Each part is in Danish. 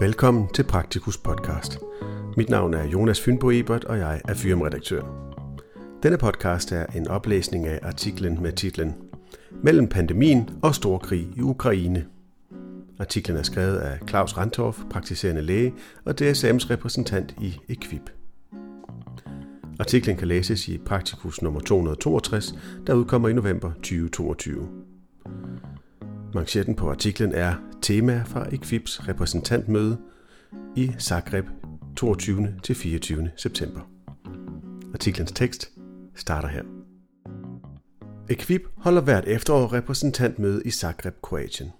Velkommen til Praktikus podcast. Mit navn er Jonas Fynbo Ebert, og jeg er firmaredaktør. Denne podcast er en oplæsning af artiklen med titlen Mellem pandemien og storkrig i Ukraine. Artiklen er skrevet af Claus Rantorf, praktiserende læge og DSM's repræsentant i Equip. Artiklen kan læses i Praktikus nummer 262, der udkommer i november 2022. Manchetten på artiklen er tema fra Equips repræsentantmøde i Zagreb 22. til 24. september. Artiklens tekst starter her. Equip holder hvert efterår repræsentantmøde i Zagreb, Kroatien.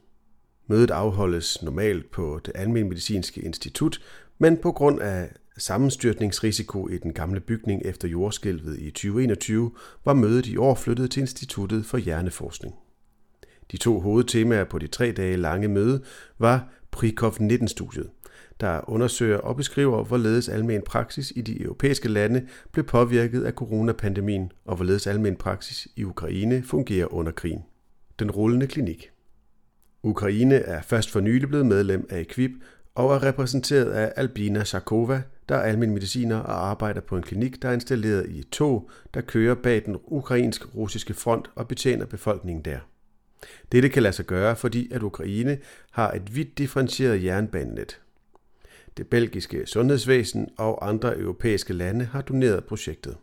Mødet afholdes normalt på det Almindelige Medicinske Institut, men på grund af sammenstyrtningsrisiko i den gamle bygning efter jordskælvet i 2021, var mødet i år flyttet til Instituttet for Hjerneforskning. De to hovedtemaer på de tre dage lange møde var Prikov 19-studiet, der undersøger og beskriver, hvorledes almen praksis i de europæiske lande blev påvirket af coronapandemien, og hvorledes almen praksis i Ukraine fungerer under krigen. Den rullende klinik. Ukraine er først for nylig blevet medlem af EQUIP og er repræsenteret af Albina Sarkova, der er almen mediciner og arbejder på en klinik, der er installeret i et tog, der kører bag den ukrainsk-russiske front og betjener befolkningen der. Dette kan lade sig gøre, fordi at Ukraine har et vidt differentieret jernbanenet. Det belgiske sundhedsvæsen og andre europæiske lande har doneret projektet.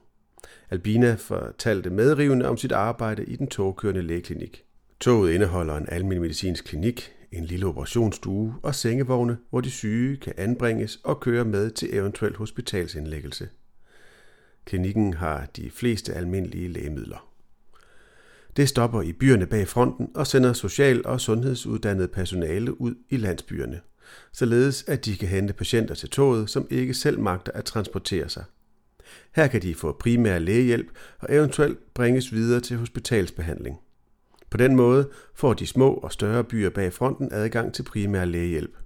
Albina fortalte medrivende om sit arbejde i den togkørende lægeklinik. Toget indeholder en almindelig medicinsk klinik, en lille operationsstue og sengevogne, hvor de syge kan anbringes og køre med til eventuel hospitalsindlæggelse. Klinikken har de fleste almindelige lægemidler. Det stopper i byerne bag fronten og sender social- og sundhedsuddannet personale ud i landsbyerne, således at de kan hente patienter til toget, som ikke selv magter at transportere sig. Her kan de få primær lægehjælp og eventuelt bringes videre til hospitalsbehandling. På den måde får de små og større byer bag fronten adgang til primær lægehjælp.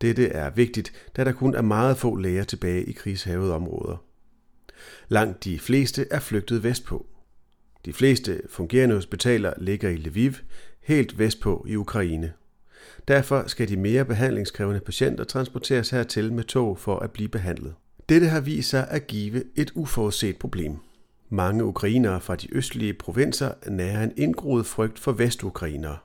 Dette er vigtigt, da der kun er meget få læger tilbage i krigshavede områder. Langt de fleste er flygtet vestpå. De fleste fungerende hospitaler ligger i Lviv, helt vestpå i Ukraine. Derfor skal de mere behandlingskrævende patienter transporteres hertil med tog for at blive behandlet. Dette har vist sig at give et uforudset problem. Mange ukrainere fra de østlige provinser nærer en indgroet frygt for vestukrainere.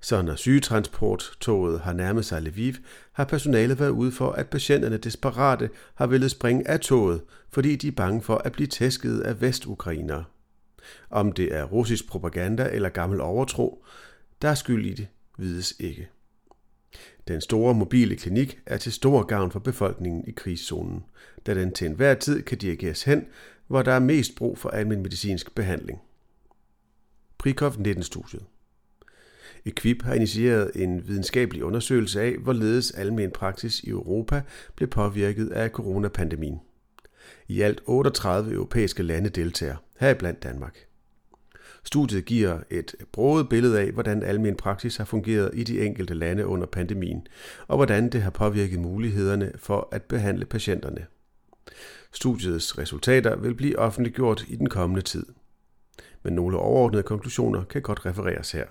Så når sygetransporttoget har nærmet sig Lviv, har personalet været ude for, at patienterne desperate har ville springe af toget, fordi de er bange for at blive tæsket af vestukrainere. Om det er russisk propaganda eller gammel overtro, der er skyld i det, vides ikke. Den store mobile klinik er til stor gavn for befolkningen i krigszonen, da den til enhver tid kan dirigeres hen, hvor der er mest brug for almen medicinsk behandling. Prikov-19-studiet Equip har initieret en videnskabelig undersøgelse af, hvorledes almen praksis i Europa blev påvirket af coronapandemien. I alt 38 europæiske lande deltager, heriblandt Danmark. Studiet giver et broet billede af, hvordan almen praksis har fungeret i de enkelte lande under pandemien, og hvordan det har påvirket mulighederne for at behandle patienterne. Studiets resultater vil blive offentliggjort i den kommende tid. Men nogle overordnede konklusioner kan godt refereres her.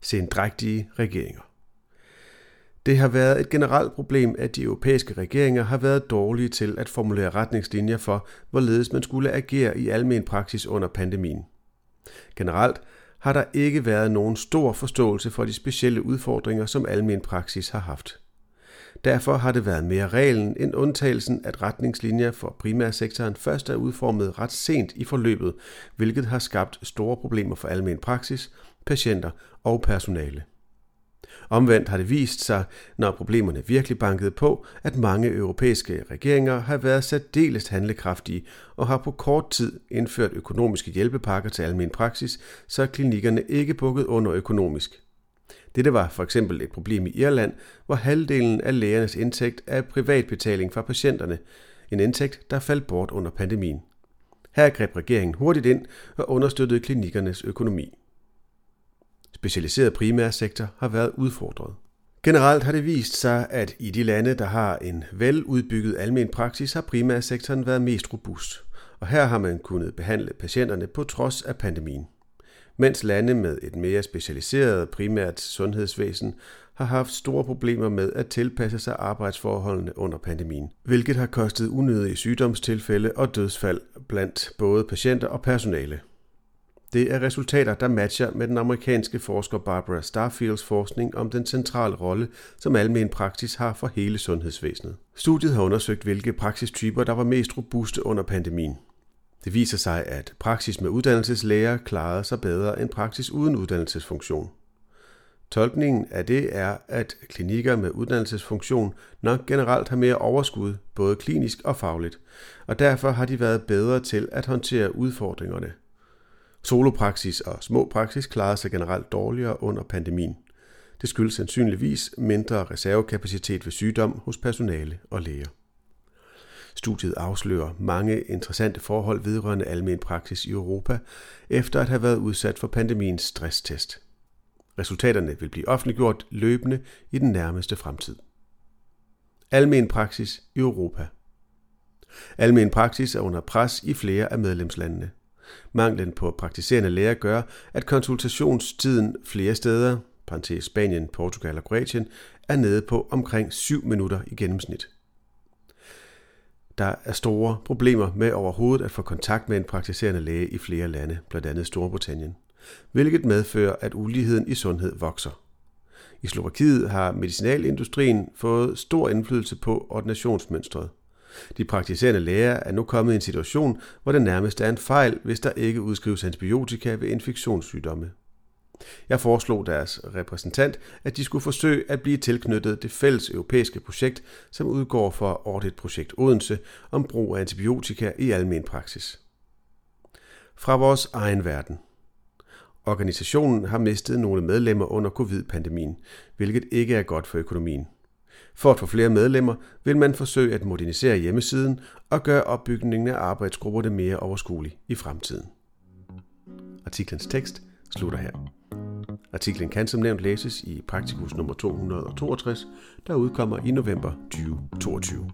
Sendrægtige regeringer. Det har været et generelt problem, at de europæiske regeringer har været dårlige til at formulere retningslinjer for, hvorledes man skulle agere i almen praksis under pandemien. Generelt har der ikke været nogen stor forståelse for de specielle udfordringer, som almen praksis har haft. Derfor har det været mere reglen end undtagelsen, at retningslinjer for primærsektoren først er udformet ret sent i forløbet, hvilket har skabt store problemer for almen praksis, patienter og personale. Omvendt har det vist sig, når problemerne virkelig bankede på, at mange europæiske regeringer har været særdeles handlekraftige og har på kort tid indført økonomiske hjælpepakker til almen praksis, så klinikkerne ikke bukket under økonomisk. Dette var for eksempel et problem i Irland, hvor halvdelen af lægernes indtægt er privatbetaling fra patienterne, en indtægt, der faldt bort under pandemien. Her greb regeringen hurtigt ind og understøttede klinikkernes økonomi specialiseret primærsektor har været udfordret. Generelt har det vist sig, at i de lande, der har en veludbygget almen praksis, har primærsektoren været mest robust, og her har man kunnet behandle patienterne på trods af pandemien. mens lande med et mere specialiseret primært sundhedsvæsen har haft store problemer med at tilpasse sig arbejdsforholdene under pandemien, hvilket har kostet unødige sygdomstilfælde og dødsfald blandt både patienter og personale. Det er resultater, der matcher med den amerikanske forsker Barbara Starfields forskning om den centrale rolle, som almen praksis har for hele sundhedsvæsenet. Studiet har undersøgt, hvilke praksistyper, der var mest robuste under pandemien. Det viser sig, at praksis med uddannelseslæger klarede sig bedre end praksis uden uddannelsesfunktion. Tolkningen af det er, at klinikker med uddannelsesfunktion nok generelt har mere overskud, både klinisk og fagligt, og derfor har de været bedre til at håndtere udfordringerne. Solopraksis og små praksis klarede sig generelt dårligere under pandemien. Det skyldes sandsynligvis mindre reservekapacitet ved sygdom hos personale og læger. Studiet afslører mange interessante forhold vedrørende almen praksis i Europa, efter at have været udsat for pandemiens stresstest. Resultaterne vil blive offentliggjort løbende i den nærmeste fremtid. Almen praksis i Europa Almen praksis er under pres i flere af medlemslandene. Manglen på praktiserende læger gør, at konsultationstiden flere steder, parentes Spanien, Portugal og Kroatien, er nede på omkring 7 minutter i gennemsnit. Der er store problemer med overhovedet at få kontakt med en praktiserende læge i flere lande, blandt andet Storbritannien, hvilket medfører, at uligheden i sundhed vokser. I Slovakiet har medicinalindustrien fået stor indflydelse på ordinationsmønstret. De praktiserende læger er nu kommet i en situation, hvor det nærmest er en fejl, hvis der ikke udskrives antibiotika ved infektionssygdomme. Jeg foreslog deres repræsentant, at de skulle forsøge at blive tilknyttet det fælles europæiske projekt, som udgår for Audit Projekt Odense om brug af antibiotika i almen praksis. Fra vores egen verden. Organisationen har mistet nogle medlemmer under covid-pandemien, hvilket ikke er godt for økonomien. For at få flere medlemmer vil man forsøge at modernisere hjemmesiden og gøre opbygningen af arbejdsgrupperne mere overskuelig i fremtiden. Artiklens tekst slutter her. Artiklen kan som nævnt læses i Praktikus nummer 262, der udkommer i november 2022.